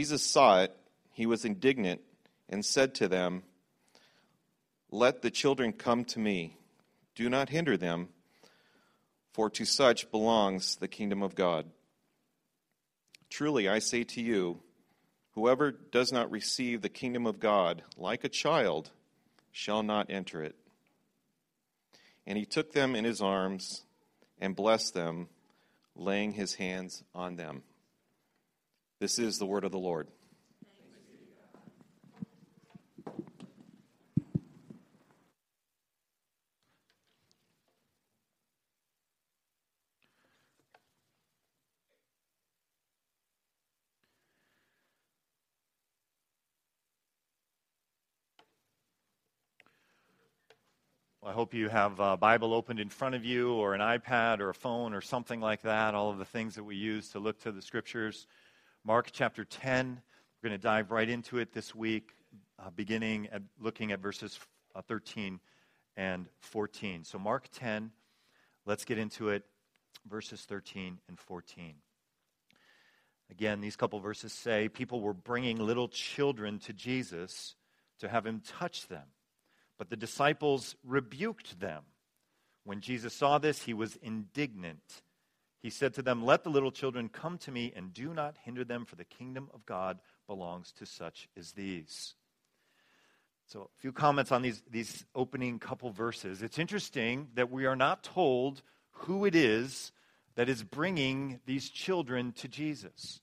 Jesus saw it, he was indignant, and said to them, Let the children come to me. Do not hinder them, for to such belongs the kingdom of God. Truly, I say to you, whoever does not receive the kingdom of God like a child shall not enter it. And he took them in his arms and blessed them, laying his hands on them. This is the word of the Lord. I hope you have a Bible opened in front of you, or an iPad, or a phone, or something like that. All of the things that we use to look to the scriptures. Mark chapter 10. We're going to dive right into it this week, uh, beginning at looking at verses uh, 13 and 14. So, Mark 10, let's get into it, verses 13 and 14. Again, these couple verses say people were bringing little children to Jesus to have him touch them. But the disciples rebuked them. When Jesus saw this, he was indignant. He said to them, Let the little children come to me, and do not hinder them, for the kingdom of God belongs to such as these. So, a few comments on these, these opening couple verses. It's interesting that we are not told who it is that is bringing these children to Jesus.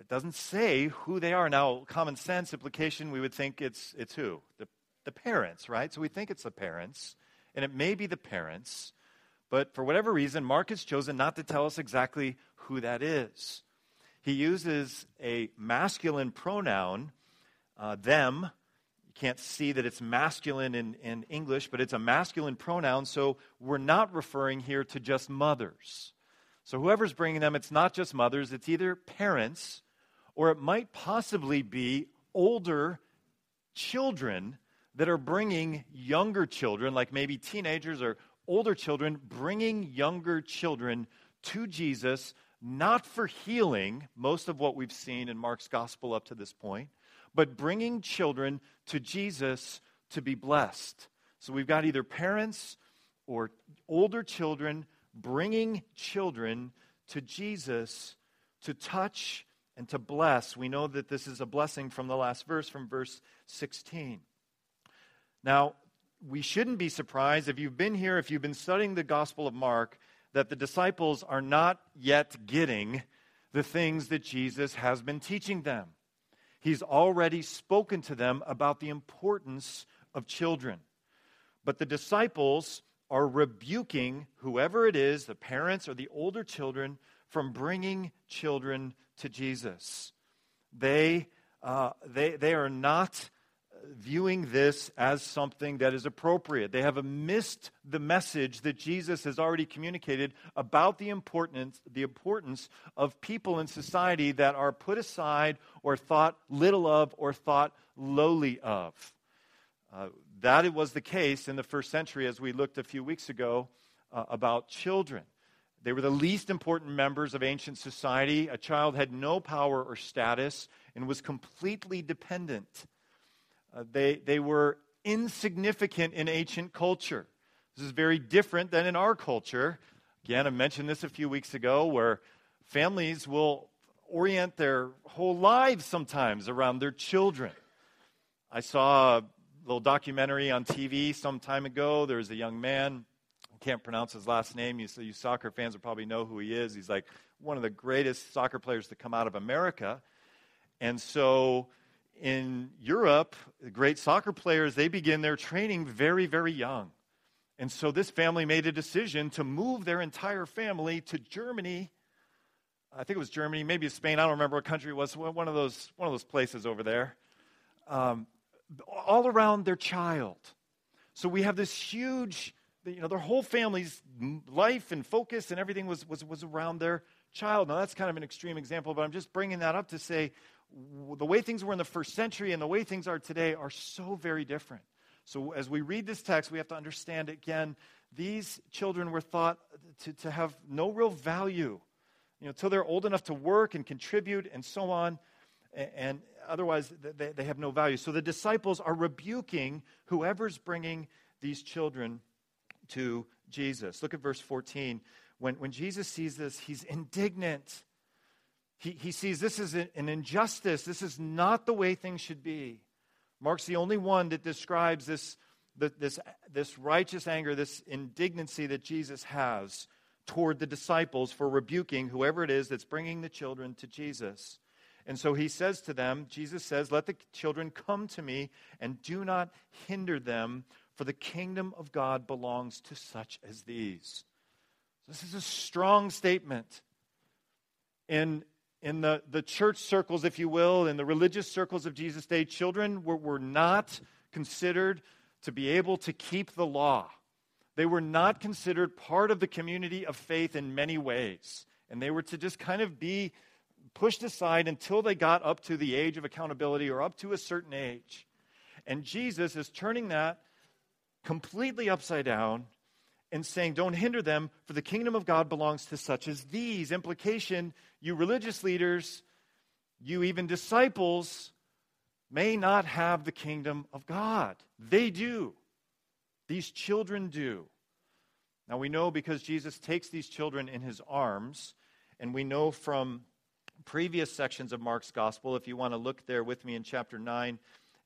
It doesn't say who they are. Now, common sense implication, we would think it's, it's who? The the parents, right? So we think it's the parents, and it may be the parents, but for whatever reason, Mark has chosen not to tell us exactly who that is. He uses a masculine pronoun, uh, them. You can't see that it's masculine in, in English, but it's a masculine pronoun, so we're not referring here to just mothers. So whoever's bringing them, it's not just mothers, it's either parents or it might possibly be older children that are bringing younger children, like maybe teenagers or older children, bringing younger children to Jesus, not for healing, most of what we've seen in Mark's gospel up to this point, but bringing children to Jesus to be blessed. So we've got either parents or older children bringing children to Jesus to touch and to bless. We know that this is a blessing from the last verse, from verse 16. Now, we shouldn't be surprised if you've been here, if you've been studying the Gospel of Mark, that the disciples are not yet getting the things that Jesus has been teaching them. He's already spoken to them about the importance of children. But the disciples are rebuking whoever it is, the parents or the older children, from bringing children to Jesus. They, uh, they, they are not viewing this as something that is appropriate. They have missed the message that Jesus has already communicated about the importance, the importance of people in society that are put aside or thought little of or thought lowly of. Uh, that was the case in the first century, as we looked a few weeks ago uh, about children. They were the least important members of ancient society. A child had no power or status and was completely dependent uh, they, they were insignificant in ancient culture. This is very different than in our culture. Again, I mentioned this a few weeks ago where families will orient their whole lives sometimes around their children. I saw a little documentary on TV some time ago. There was a young man, I can't pronounce his last name. You, you soccer fans will probably know who he is. He's like one of the greatest soccer players to come out of America. And so in Europe, the great soccer players, they begin their training very, very young. And so this family made a decision to move their entire family to Germany. I think it was Germany, maybe Spain. I don't remember what country it was. One of those, one of those places over there. Um, all around their child. So we have this huge, you know, their whole family's life and focus and everything was, was, was around their child. Now, that's kind of an extreme example, but I'm just bringing that up to say the way things were in the first century and the way things are today are so very different. So, as we read this text, we have to understand again, these children were thought to, to have no real value, you know, until they're old enough to work and contribute and so on. and otherwise they, they have no value. So the disciples are rebuking whoever's bringing these children to Jesus. Look at verse 14. When, when Jesus sees this, he's indignant. He, he sees this is an injustice. This is not the way things should be. Mark's the only one that describes this, this, this righteous anger, this indignancy that Jesus has toward the disciples for rebuking whoever it is that's bringing the children to Jesus. And so he says to them, Jesus says, Let the children come to me and do not hinder them, for the kingdom of God belongs to such as these. This is a strong statement. In, in the, the church circles, if you will, in the religious circles of Jesus' day, children were, were not considered to be able to keep the law. They were not considered part of the community of faith in many ways. And they were to just kind of be pushed aside until they got up to the age of accountability or up to a certain age. And Jesus is turning that completely upside down and saying, Don't hinder them, for the kingdom of God belongs to such as these. Implication you religious leaders, you even disciples, may not have the kingdom of God. They do. These children do. Now we know because Jesus takes these children in his arms, and we know from previous sections of Mark's gospel, if you want to look there with me in chapter 9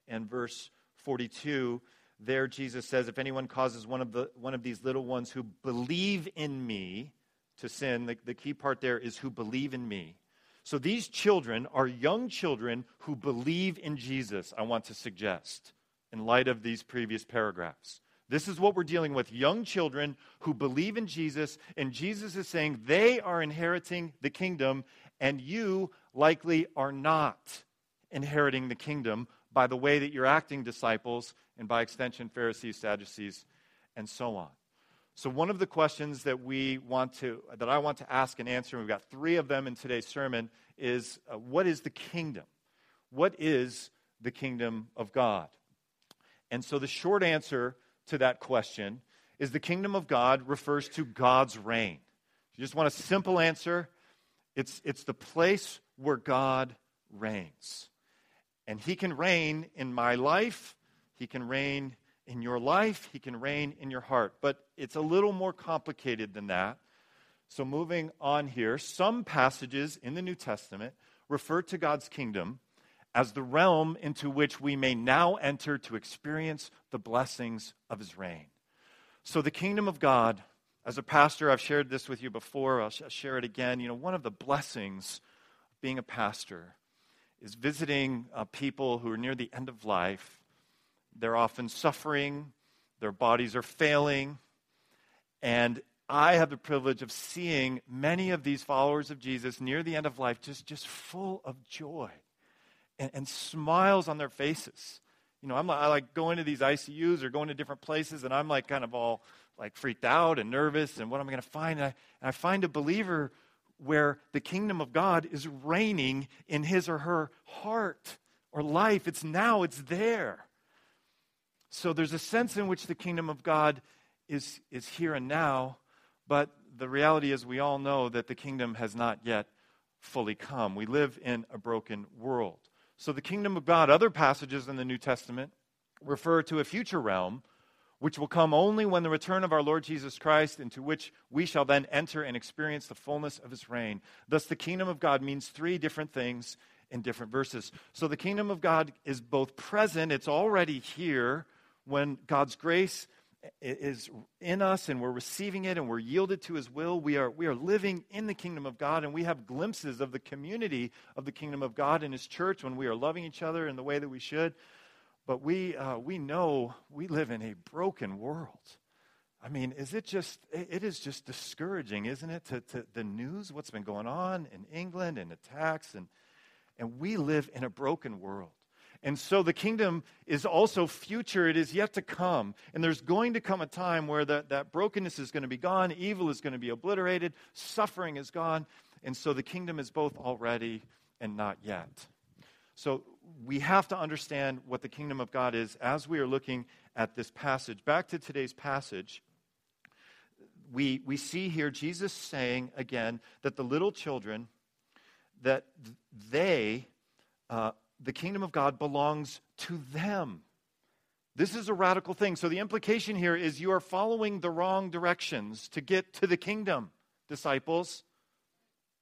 and verse 42, there Jesus says, If anyone causes one of, the, one of these little ones who believe in me to sin, the, the key part there is who believe in me. So these children are young children who believe in Jesus, I want to suggest, in light of these previous paragraphs. This is what we're dealing with young children who believe in Jesus, and Jesus is saying they are inheriting the kingdom, and you likely are not inheriting the kingdom by the way that you're acting, disciples, and by extension, Pharisees, Sadducees, and so on. So one of the questions that we want to that I want to ask and answer, and we've got three of them in today's sermon, is uh, what is the kingdom? What is the kingdom of God? And so the short answer to that question is the kingdom of God refers to God's reign. If you just want a simple answer, it's, it's the place where God reigns. And He can reign in my life, He can reign in your life, He can reign in your heart. But it's a little more complicated than that. So, moving on here, some passages in the New Testament refer to God's kingdom as the realm into which we may now enter to experience the blessings of His reign. So, the kingdom of God as a pastor, I've shared this with you before, I'll, share it again. You know, one of the blessings of being a pastor is visiting uh, people who are near the end of life. They're often suffering, their bodies are failing, and I have the privilege of seeing many of these followers of Jesus near the end of life just, just full of joy and, and smiles on their faces. You know, I'm I like going to these ICUs or going to different places, and I'm like kind of all like freaked out and nervous, and what am I going to find? And I, and I find a believer where the kingdom of God is reigning in his or her heart or life. It's now, it's there. So there's a sense in which the kingdom of God is, is here and now, but the reality is we all know that the kingdom has not yet fully come. We live in a broken world. So, the kingdom of God, other passages in the New Testament refer to a future realm which will come only when the return of our Lord Jesus Christ, into which we shall then enter and experience the fullness of his reign. Thus, the kingdom of God means three different things in different verses. So, the kingdom of God is both present, it's already here when God's grace is in us and we're receiving it and we're yielded to his will we are we are living in the kingdom of god and we have glimpses of the community of the kingdom of god in his church when we are loving each other in the way that we should. But we uh, we know we live in a broken world. I mean is it just it is just discouraging isn't it to, to the news what's been going on in england and attacks and and we live in a broken world and so the kingdom is also future. It is yet to come. And there's going to come a time where that, that brokenness is going to be gone, evil is going to be obliterated, suffering is gone. And so the kingdom is both already and not yet. So we have to understand what the kingdom of God is as we are looking at this passage. Back to today's passage. We, we see here Jesus saying again that the little children, that they uh, the kingdom of God belongs to them. This is a radical thing. So the implication here is you are following the wrong directions to get to the kingdom, disciples.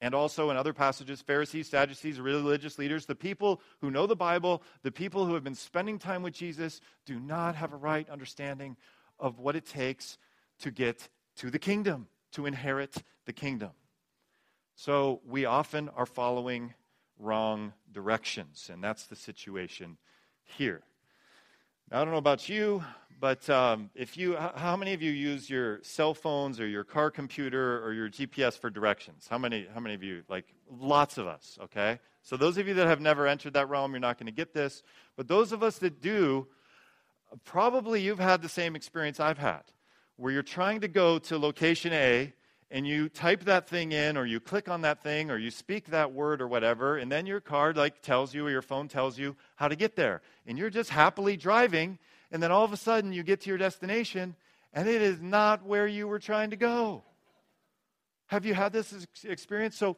And also in other passages, Pharisees, Sadducees, religious leaders, the people who know the Bible, the people who have been spending time with Jesus, do not have a right understanding of what it takes to get to the kingdom, to inherit the kingdom. So we often are following wrong directions, and that's the situation here. Now, I don't know about you, but um, if you, how many of you use your cell phones or your car computer or your GPS for directions? How many, how many of you? Like lots of us, okay? So those of you that have never entered that realm, you're not going to get this. But those of us that do, probably you've had the same experience I've had, where you're trying to go to location A and you type that thing in or you click on that thing or you speak that word or whatever and then your card like tells you or your phone tells you how to get there. And you're just happily driving and then all of a sudden you get to your destination and it is not where you were trying to go. Have you had this experience? So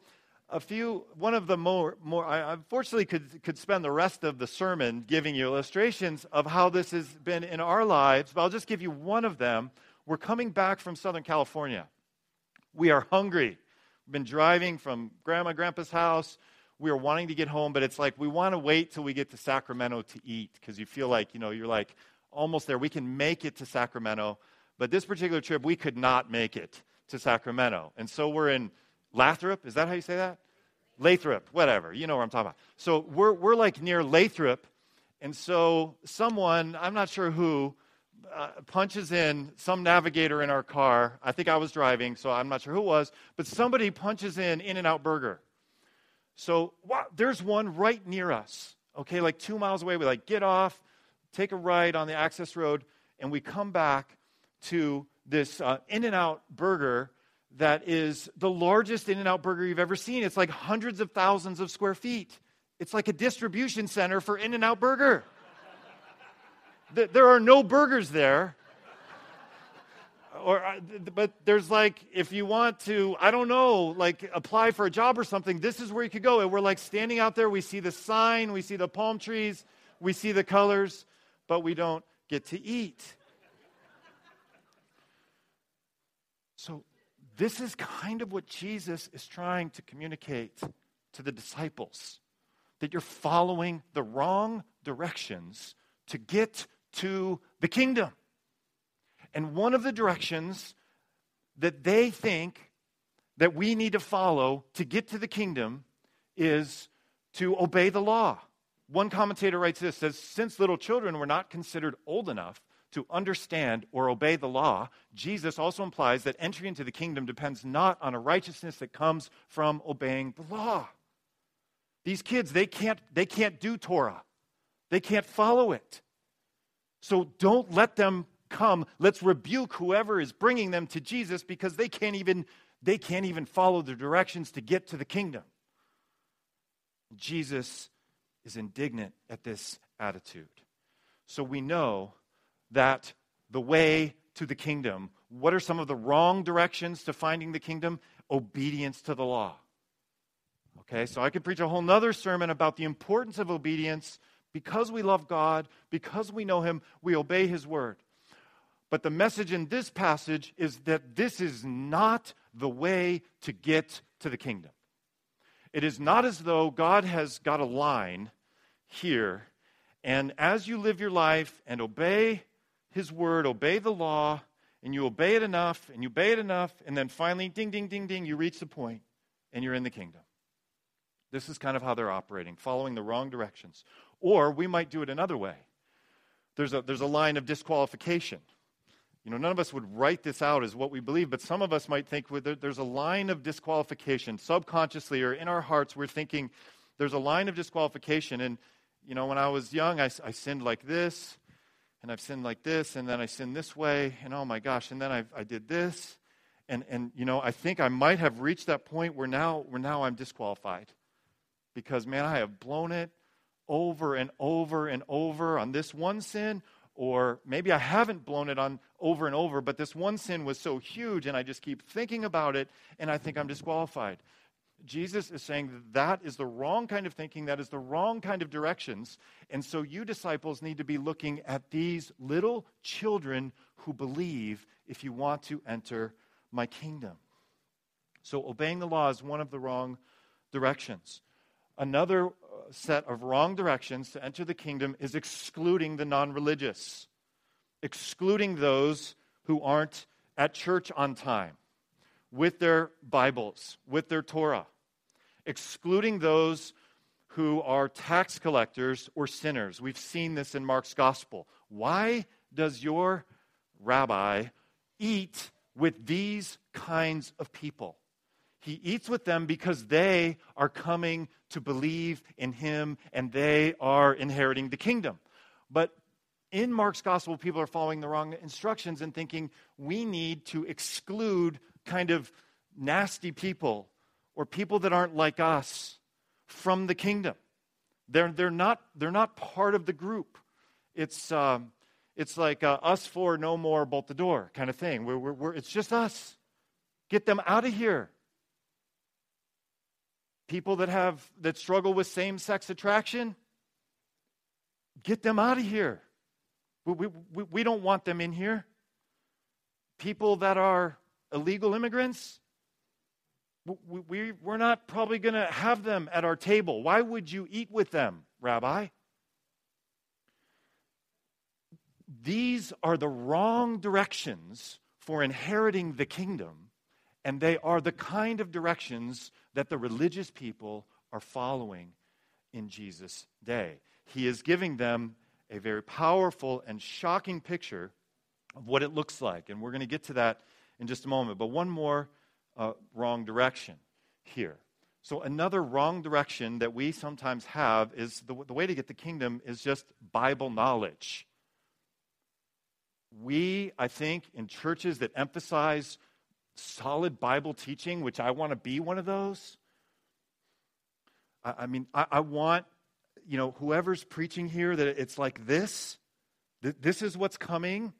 a few one of the more more i unfortunately could could spend the rest of the sermon giving you illustrations of how this has been in our lives but i'll just give you one of them. We're coming back from southern california we are hungry. We've been driving from grandma, grandpa's house. We are wanting to get home, but it's like we want to wait till we get to Sacramento to eat because you feel like, you know, you're like almost there. We can make it to Sacramento, but this particular trip, we could not make it to Sacramento. And so we're in Lathrop. Is that how you say that? Lathrop, whatever. You know what I'm talking about. So we're, we're like near Lathrop. And so someone, I'm not sure who, uh, punches in some navigator in our car. I think I was driving, so I'm not sure who it was, but somebody punches in In N Out Burger. So wow, there's one right near us. Okay, like two miles away. We like get off, take a ride on the access road, and we come back to this uh, In N Out Burger that is the largest In N Out Burger you've ever seen. It's like hundreds of thousands of square feet. It's like a distribution center for In N Out Burger there are no burgers there. Or, uh, but there's like, if you want to, I don't know, like apply for a job or something, this is where you could go. And we're like standing out there, we see the sign, we see the palm trees, we see the colors, but we don't get to eat. So, this is kind of what Jesus is trying to communicate to the disciples that you're following the wrong directions to get to the kingdom. And one of the directions that they think that we need to follow to get to the kingdom is to obey the law. One commentator writes this says since little children were not considered old enough to understand or obey the law, Jesus also implies that entry into the kingdom depends not on a righteousness that comes from obeying the law. These kids, they can't, they can't do Torah. They can't follow it. So don't let them come. Let's rebuke whoever is bringing them to Jesus because they can't even they can't even follow the directions to get to the kingdom. Jesus is indignant at this attitude. So we know that the way to the kingdom, what are some of the wrong directions to finding the kingdom? Obedience to the law. Okay, so I could preach a whole nother sermon about the importance of obedience because we love God, because we know Him, we obey His word. But the message in this passage is that this is not the way to get to the kingdom. It is not as though God has got a line here, and as you live your life and obey His word, obey the law, and you obey it enough, and you obey it enough, and then finally, ding, ding, ding, ding, you reach the point, and you're in the kingdom. This is kind of how they're operating, following the wrong directions. Or we might do it another way. There's a, there's a line of disqualification. You know, none of us would write this out as what we believe, but some of us might think well, there's a line of disqualification. Subconsciously or in our hearts, we're thinking there's a line of disqualification. And, you know, when I was young, I, I sinned like this, and I've sinned like this, and then I sinned this way, and oh my gosh, and then I, I did this. And, and, you know, I think I might have reached that point where now, where now I'm disqualified. Because, man, I have blown it over and over and over on this one sin, or maybe I haven't blown it on over and over, but this one sin was so huge and I just keep thinking about it and I think I'm disqualified. Jesus is saying that that is the wrong kind of thinking, that is the wrong kind of directions. And so you disciples need to be looking at these little children who believe if you want to enter my kingdom. So obeying the law is one of the wrong directions. Another set of wrong directions to enter the kingdom is excluding the non religious, excluding those who aren't at church on time with their Bibles, with their Torah, excluding those who are tax collectors or sinners. We've seen this in Mark's gospel. Why does your rabbi eat with these kinds of people? He eats with them because they are coming to believe in him and they are inheriting the kingdom. But in Mark's gospel, people are following the wrong instructions and thinking we need to exclude kind of nasty people or people that aren't like us from the kingdom. They're, they're, not, they're not part of the group. It's, um, it's like uh, us four, no more, bolt the door kind of thing. We're, we're, we're, it's just us. Get them out of here. People that have that struggle with same-sex attraction, get them out of here. We, we, we don't want them in here. People that are illegal immigrants, we, we, we're not probably going to have them at our table. Why would you eat with them, Rabbi? These are the wrong directions for inheriting the kingdom, and they are the kind of directions that the religious people are following in Jesus' day. He is giving them a very powerful and shocking picture of what it looks like, and we're going to get to that in just a moment. But one more uh, wrong direction here. So, another wrong direction that we sometimes have is the, the way to get the kingdom is just Bible knowledge. We, I think, in churches that emphasize solid Bible teaching, which I want to be one of those. I, I mean, I, I, want, you know, whoever's preaching here that it's like this. This is what's coming.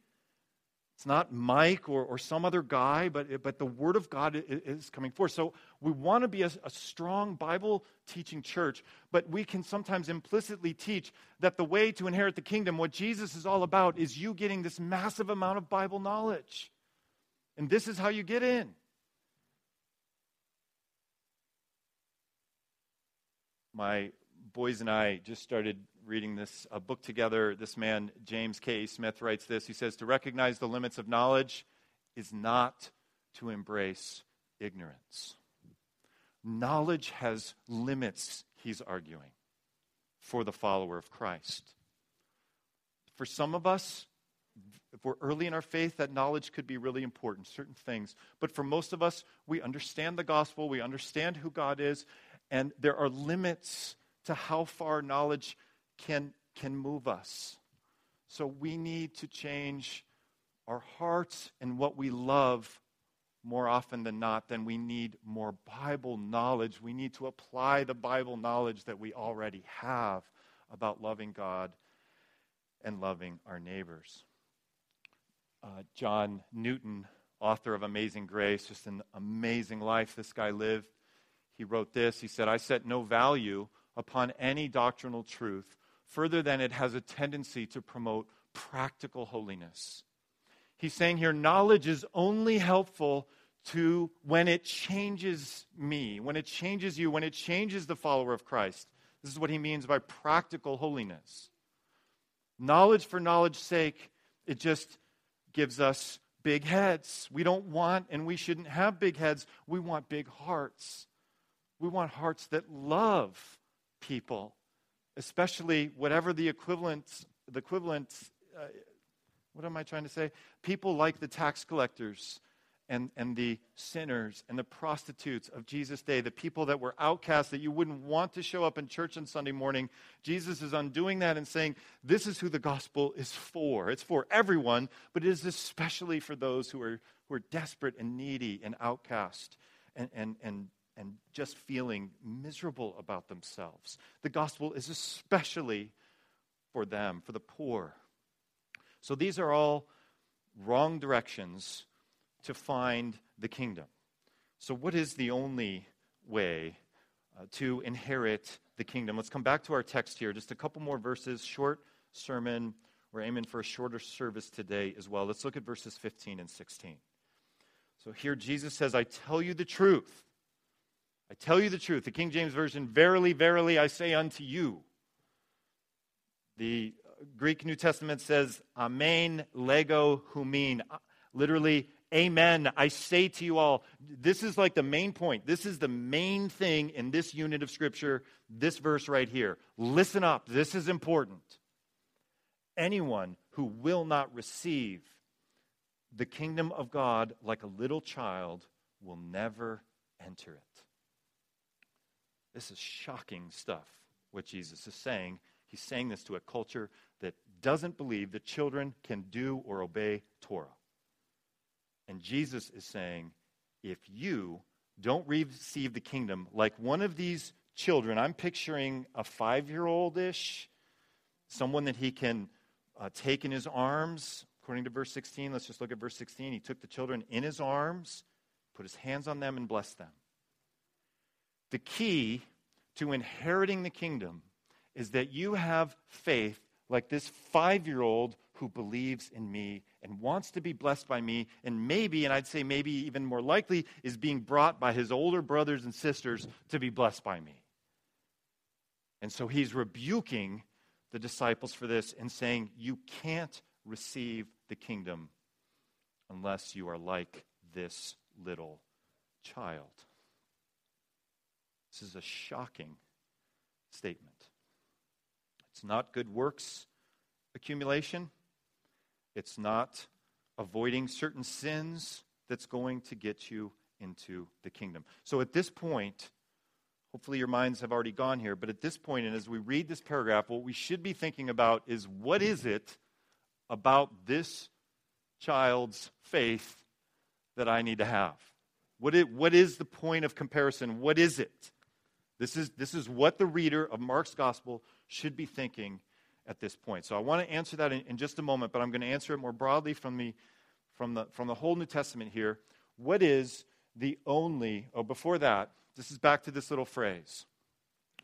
It's not Mike or, or some other guy, but, but the Word of God is coming forth. So we want to be a, a strong Bible teaching church, but we can sometimes implicitly teach that the way to inherit the kingdom, what Jesus is all about, is you getting this massive amount of Bible knowledge. And this is how you get in. My boys and I just started reading this a book together. This man, James K. Smith, writes this. He says, To recognize the limits of knowledge is not to embrace ignorance. Knowledge has limits, he's arguing, for the follower of Christ. For some of us, if we're early in our faith, that knowledge could be really important, certain things. But for most of us, we understand the gospel, we understand who God is, and there are limits to how far knowledge can, can move us. So we need to change our hearts and what we love more often than not, then we need more Bible knowledge. We need to apply the Bible knowledge that we already have about loving God and loving our neighbors. Uh, John Newton, author of Amazing Grace, just an amazing life this guy lived. He wrote this He said, I set no value upon any doctrinal truth further than it has a tendency to promote practical holiness. He's saying here knowledge is only helpful to when it changes me, when it changes you, when it changes the follower of Christ. This is what he means by practical holiness. Knowledge for knowledge's sake, it just gives us big heads. We don't want and we shouldn't have big heads. We want big hearts. We want hearts that love people, especially whatever the equivalent, the equivalent, uh, what am I trying to say? People like the tax collectors and, and the sinners and the prostitutes of Jesus' day, the people that were outcasts that you wouldn't want to show up in church on Sunday morning. Jesus is undoing that and saying, This is who the gospel is for. It's for everyone, but it is especially for those who are, who are desperate and needy and outcast and, and, and and just feeling miserable about themselves. The gospel is especially for them, for the poor. So these are all wrong directions to find the kingdom. So, what is the only way uh, to inherit the kingdom. Let's come back to our text here. Just a couple more verses, short sermon. We're aiming for a shorter service today as well. Let's look at verses 15 and 16. So here Jesus says, I tell you the truth. I tell you the truth. The King James Version, verily, verily, I say unto you. The Greek New Testament says, Amen, lego, humin. Uh, literally, Amen. I say to you all, this is like the main point. This is the main thing in this unit of Scripture, this verse right here. Listen up. This is important. Anyone who will not receive the kingdom of God like a little child will never enter it. This is shocking stuff, what Jesus is saying. He's saying this to a culture that doesn't believe that children can do or obey Torah. And Jesus is saying, if you don't receive the kingdom like one of these children, I'm picturing a five year old ish, someone that he can uh, take in his arms. According to verse 16, let's just look at verse 16. He took the children in his arms, put his hands on them, and blessed them. The key to inheriting the kingdom is that you have faith like this five year old who believes in me and wants to be blessed by me, and maybe, and I'd say maybe even more likely, is being brought by his older brothers and sisters to be blessed by me. And so he's rebuking the disciples for this and saying, You can't receive the kingdom unless you are like this little child. This is a shocking statement. It's not good works accumulation. It's not avoiding certain sins that's going to get you into the kingdom. So at this point, hopefully your minds have already gone here, but at this point, and as we read this paragraph, what we should be thinking about is what is it about this child's faith that I need to have? What is, what is the point of comparison? What is it? This is, this is what the reader of Mark's gospel should be thinking at this point. So I want to answer that in, in just a moment, but I'm going to answer it more broadly from the, from, the, from the whole New Testament here. What is the only, oh, before that, this is back to this little phrase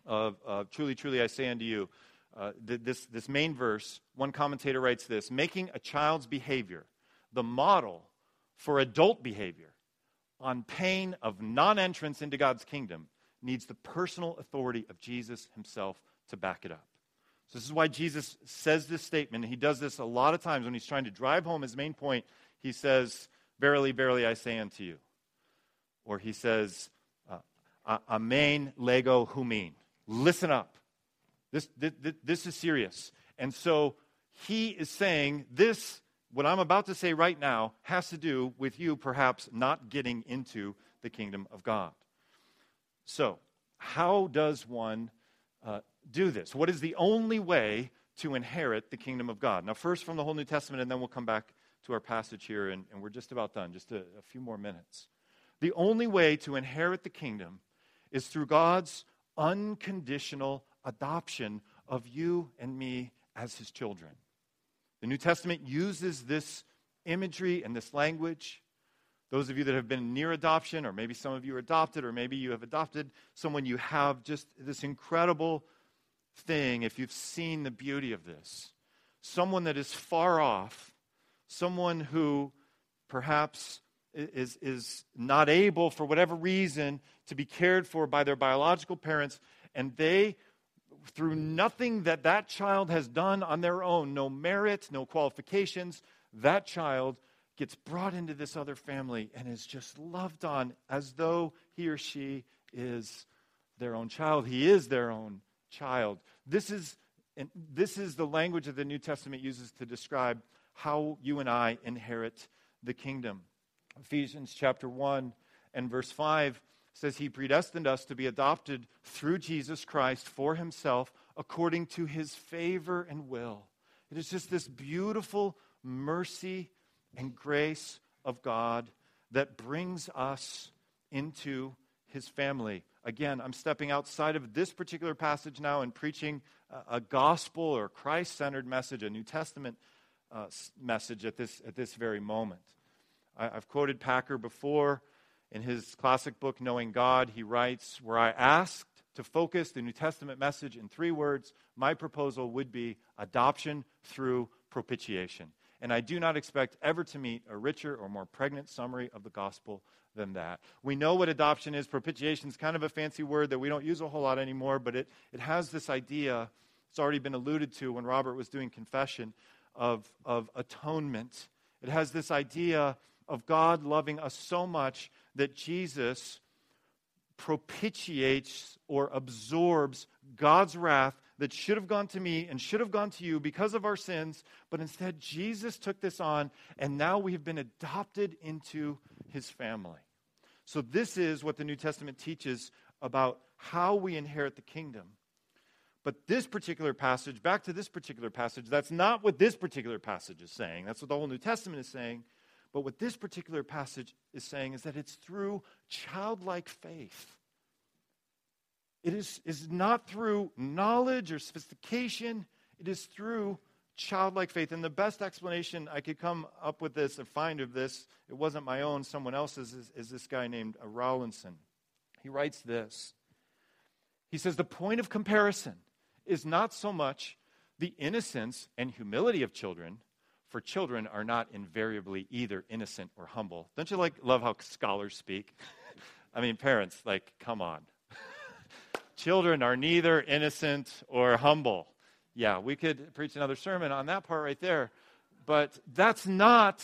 of uh, truly, truly, I say unto you. Uh, this, this main verse, one commentator writes this making a child's behavior the model for adult behavior on pain of non entrance into God's kingdom needs the personal authority of Jesus himself to back it up. So, this is why Jesus says this statement. He does this a lot of times when he's trying to drive home his main point. He says, Verily, verily, I say unto you. Or he says, uh, Amen, lego, humin. Listen up. This, this, this is serious. And so he is saying, This, what I'm about to say right now, has to do with you perhaps not getting into the kingdom of God. So, how does one uh, do this? What is the only way to inherit the kingdom of God? Now, first from the whole New Testament, and then we'll come back to our passage here, and, and we're just about done, just a, a few more minutes. The only way to inherit the kingdom is through God's unconditional adoption of you and me as his children. The New Testament uses this imagery and this language. Those of you that have been near adoption, or maybe some of you are adopted, or maybe you have adopted someone, you have just this incredible thing if you've seen the beauty of this. Someone that is far off, someone who perhaps is, is not able, for whatever reason, to be cared for by their biological parents, and they, through nothing that that child has done on their own, no merit, no qualifications, that child gets brought into this other family and is just loved on as though he or she is their own child. He is their own child. This is, and this is the language that the New Testament uses to describe how you and I inherit the kingdom. Ephesians chapter 1 and verse 5 says, He predestined us to be adopted through Jesus Christ for Himself according to His favor and will. It is just this beautiful mercy and grace of God that brings us into His family. Again, I'm stepping outside of this particular passage now and preaching a, gospel or Christ centered message, a New Testament uh, message at this, at this very moment. I, have quoted Packer before, In his classic book, Knowing God, he writes, Were I asked to focus the New Testament message in three words, my proposal would be adoption through propitiation. And I do not expect ever to meet a richer or more pregnant summary of the gospel than that. We know what adoption is. Propitiation is kind of a fancy word that we don't use a whole lot anymore, but it, it has this idea, it's already been alluded to when Robert was doing confession, of, of atonement. It has this idea of God loving us so much that Jesus propitiates or absorbs God's wrath that should have gone to me and should have gone to you because of our sins, but instead Jesus took this on, and now we have been adopted into his family. So, this is what the New Testament teaches about how we inherit the kingdom. But this particular passage, back to this particular passage, that's not what this particular passage is saying. That's what the whole New Testament is saying. But what this particular passage is saying is that it's through childlike faith. It is, is not through knowledge or sophistication, it is through childlike faith. And the best explanation I could come up with this or find of this, it wasn't my own, someone else's, is, is this guy named uh, Rawlinson. He writes this. He says, The point of comparison is not so much the innocence and humility of children for children are not invariably either innocent or humble. Don't you like love how scholars speak? I mean, parents, like, come on. Children are neither innocent or humble. Yeah, we could preach another sermon on that part right there, but that's not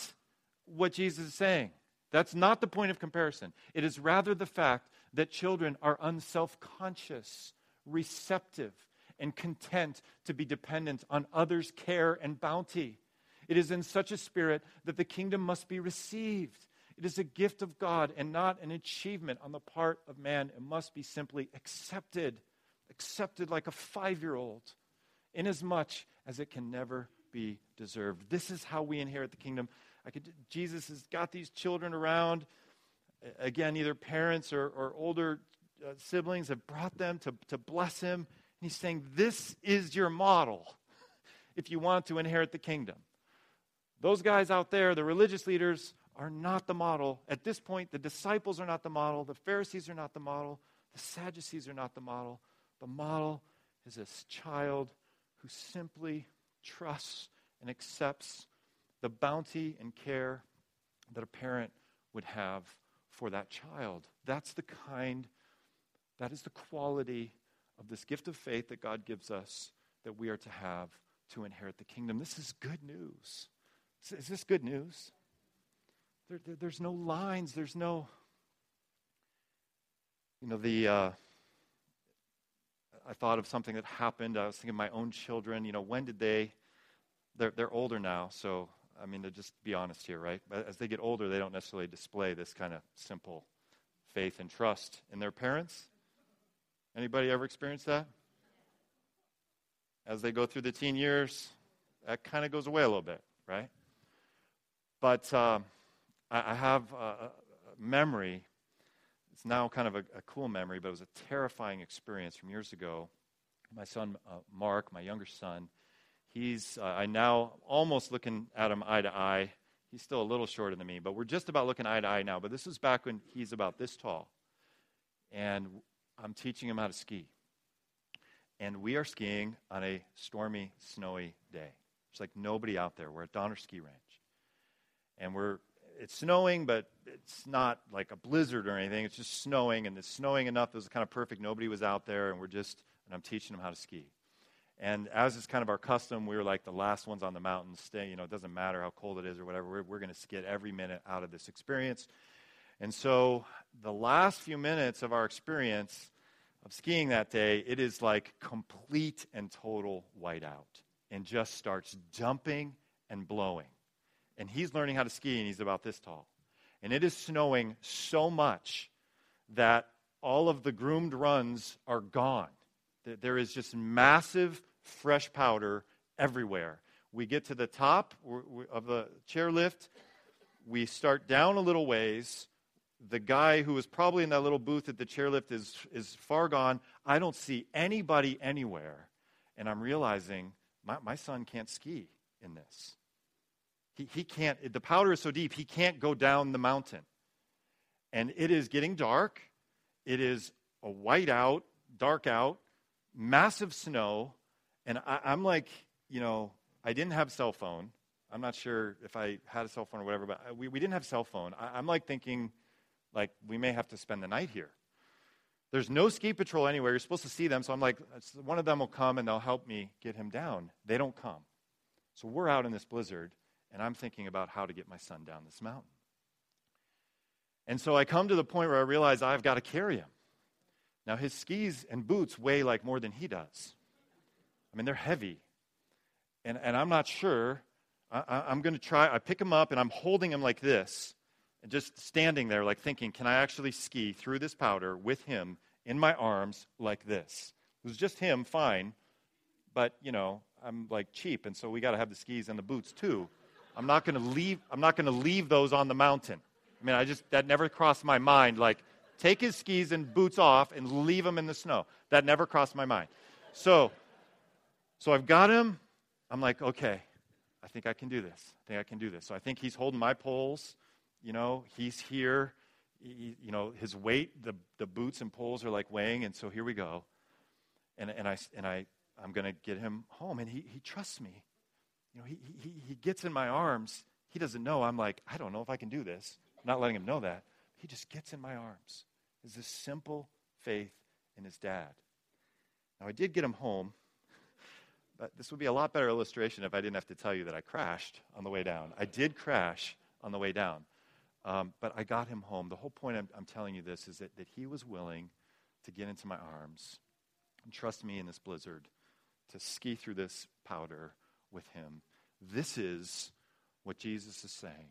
what Jesus is saying. That's not the point of comparison. It is rather the fact that children are unself conscious, receptive, and content to be dependent on others' care and bounty. It is in such a spirit that the kingdom must be received. It is a gift of God and not an achievement on the part of man. It must be simply accepted, accepted like a five year old, inasmuch as it can never be deserved. This is how we inherit the kingdom. Could, Jesus has got these children around. Again, either parents or, or older uh, siblings have brought them to, to bless him. And he's saying, This is your model if you want to inherit the kingdom. Those guys out there, the religious leaders, are not the model. At this point, the disciples are not the model. The Pharisees are not the model. The Sadducees are not the model. The model is this child who simply trusts and accepts the bounty and care that a parent would have for that child. That's the kind, that is the quality of this gift of faith that God gives us that we are to have to inherit the kingdom. This is good news. Is this good news? There, there, there's no lines. There's no, you know, the. Uh, I thought of something that happened. I was thinking of my own children. You know, when did they? They're they're older now, so I mean, to just be honest here, right? As they get older, they don't necessarily display this kind of simple faith and trust in their parents. Anybody ever experienced that? As they go through the teen years, that kind of goes away a little bit, right? But uh, I, I, have a, a, memory. It's now kind of a, a, cool memory, but it was a terrifying experience from years ago. My son, uh, Mark, my younger son, he's, uh, I now almost looking at him eye to eye. He's still a little shorter than me, but we're just about looking eye to eye now. But this is back when he's about this tall. And I'm teaching him how to ski. And we are skiing on a stormy, snowy day. There's like nobody out there. We're at Donner Ski Ranch and we're it's snowing, but it's not like a blizzard or anything. It's just snowing, and it's snowing enough. It was kind of perfect. Nobody was out there, and we're just, and I'm teaching them how to ski. And as is kind of our custom, we were like the last ones on the mountain. Stay, you know, it doesn't matter how cold it is or whatever. We're, we're going to skid every minute out of this experience. And so, the last few minutes of our experience of skiing that day, it is like complete and total whiteout, and just starts dumping and blowing and he's learning how to ski, and he's about this tall. And it is snowing so much that all of the groomed runs are gone. There is just massive fresh powder everywhere. We get to the top of the chairlift. We start down a little ways. The guy who was probably in that little booth at the chairlift is, is far gone. I don't see anybody anywhere. And I'm realizing my, my son can't ski in this. He, he can't, the powder is so deep, he can't go down the mountain. And it is getting dark. It is a white out, dark out, massive snow. And I, I'm like, you know, I didn't have cell phone. I'm not sure if I had a cell phone or whatever, but we, we didn't have cell phone. I, I'm like thinking, like, we may have to spend the night here. There's no ski patrol anywhere. You're supposed to see them. So I'm like, one of them will come and they'll help me get him down. They don't come. So we're out in this blizzard, and I'm thinking about how to get my son down this mountain. And so I come to the point where I realize I've got to carry him. Now, his skis and boots weigh like more than he does. I mean, they're heavy. And, and I'm not sure. I, am going to try. I pick him up and I'm holding him like this and just standing there, like thinking, can I actually ski through this powder with him in my arms like this? It was just him, fine. But, you know, I'm like cheap, and so we got to have the skis and the boots too. I'm not going to leave. I'm not going to leave those on the mountain. I mean, I just that never crossed my mind. Like, take his skis and boots off and leave him in the snow. That never crossed my mind. So, so I've got him. I'm like, okay, I think I can do this. I think I can do this. So I think he's holding my poles. You know, he's here. He, you know, his weight, the, the boots and poles are like weighing, and so here we go. And, and, I, and I, I'm going to get him home, and he, he trusts me. You know, he, he, he gets in my arms. He doesn't know. I'm like, I don't know if I can do this. I'm not letting him know that. He just gets in my arms. It's this simple faith in his dad. Now, I did get him home, but this would be a lot better illustration if I didn't have to tell you that I crashed on the way down. I did crash on the way down. Um, but I got him home. The whole point I'm, I'm telling you this is that, that he was willing to get into my arms and trust me in this blizzard to ski through this powder with him. This is what Jesus is saying.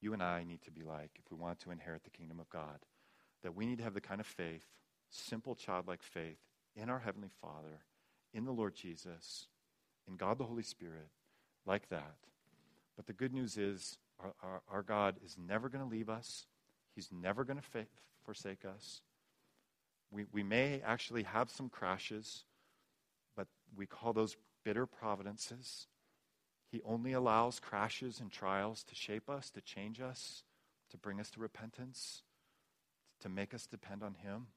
You and I need to be like if we want to inherit the kingdom of God. That we need to have the kind of faith, simple childlike faith, in our Heavenly Father, in the Lord Jesus, in God the Holy Spirit, like that. But the good news is our, our, our God is never going to leave us, He's never going to fa- forsake us. We, we may actually have some crashes, but we call those bitter providences. He only allows crashes and trials to shape us, to change us, to bring us to repentance, to make us depend on Him.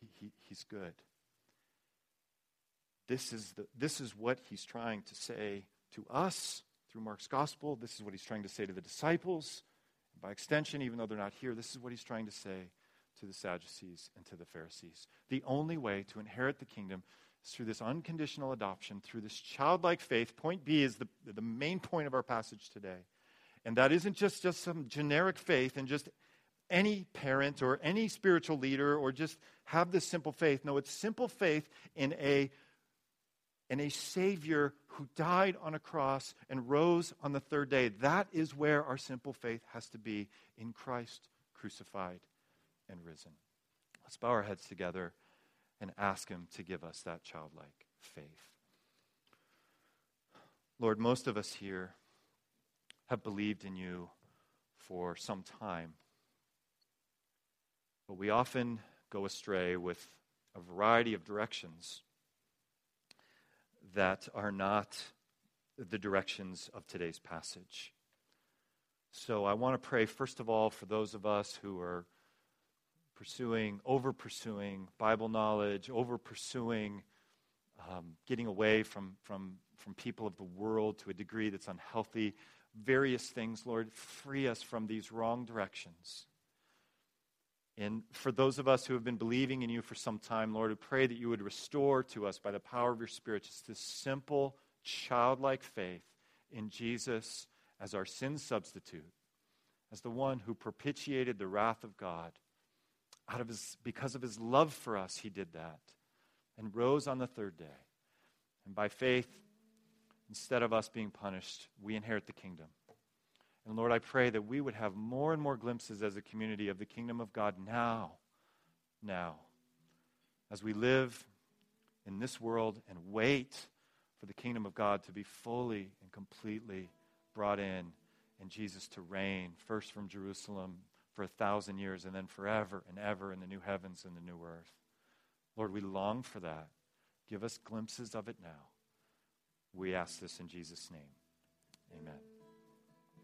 He, he, he's good. This is, the, this is what He's trying to say to us through Mark's gospel. This is what he's trying to say to the disciples. By extension, even though they're not here, this is what he's trying to say to the Sadducees and to the Pharisees. The only way to inherit the kingdom is through this unconditional adoption, through this childlike faith. Point B is the, the main point of our passage today. And that isn't just, just some generic faith and just any parent or any spiritual leader or just have this simple faith. No, it's simple faith in a and a Savior who died on a cross and rose on the third day. That is where our simple faith has to be in Christ crucified and risen. Let's bow our heads together and ask Him to give us that childlike faith. Lord, most of us here have believed in you for some time, but we often go astray with a variety of directions that are not the directions of today's passage. So I want to pray, first of all, for those of us who are pursuing, over pursuing Bible knowledge, over pursuing um, getting away from, from, from people of the world to a degree that's unhealthy. Various things, Lord, free us from these wrong directions. And for those of us who have been believing in you for some time, Lord, we pray that you would restore to us by the power of your Spirit just this simple, childlike faith in Jesus as our sin substitute, as the one who propitiated the wrath of God. Out of his, because of his love for us, he did that and rose on the third day. And by faith, instead of us being punished, we inherit the kingdom. And Lord, I pray that we would have more and more glimpses as a community of the kingdom of God now, now, as we live in this world and wait for the kingdom of God to be fully and completely brought in and Jesus to reign, first from Jerusalem for a thousand years and then forever and ever in the new heavens and the new earth. Lord, we long for that. Give us glimpses of it now. We ask this in Jesus' name. Amen.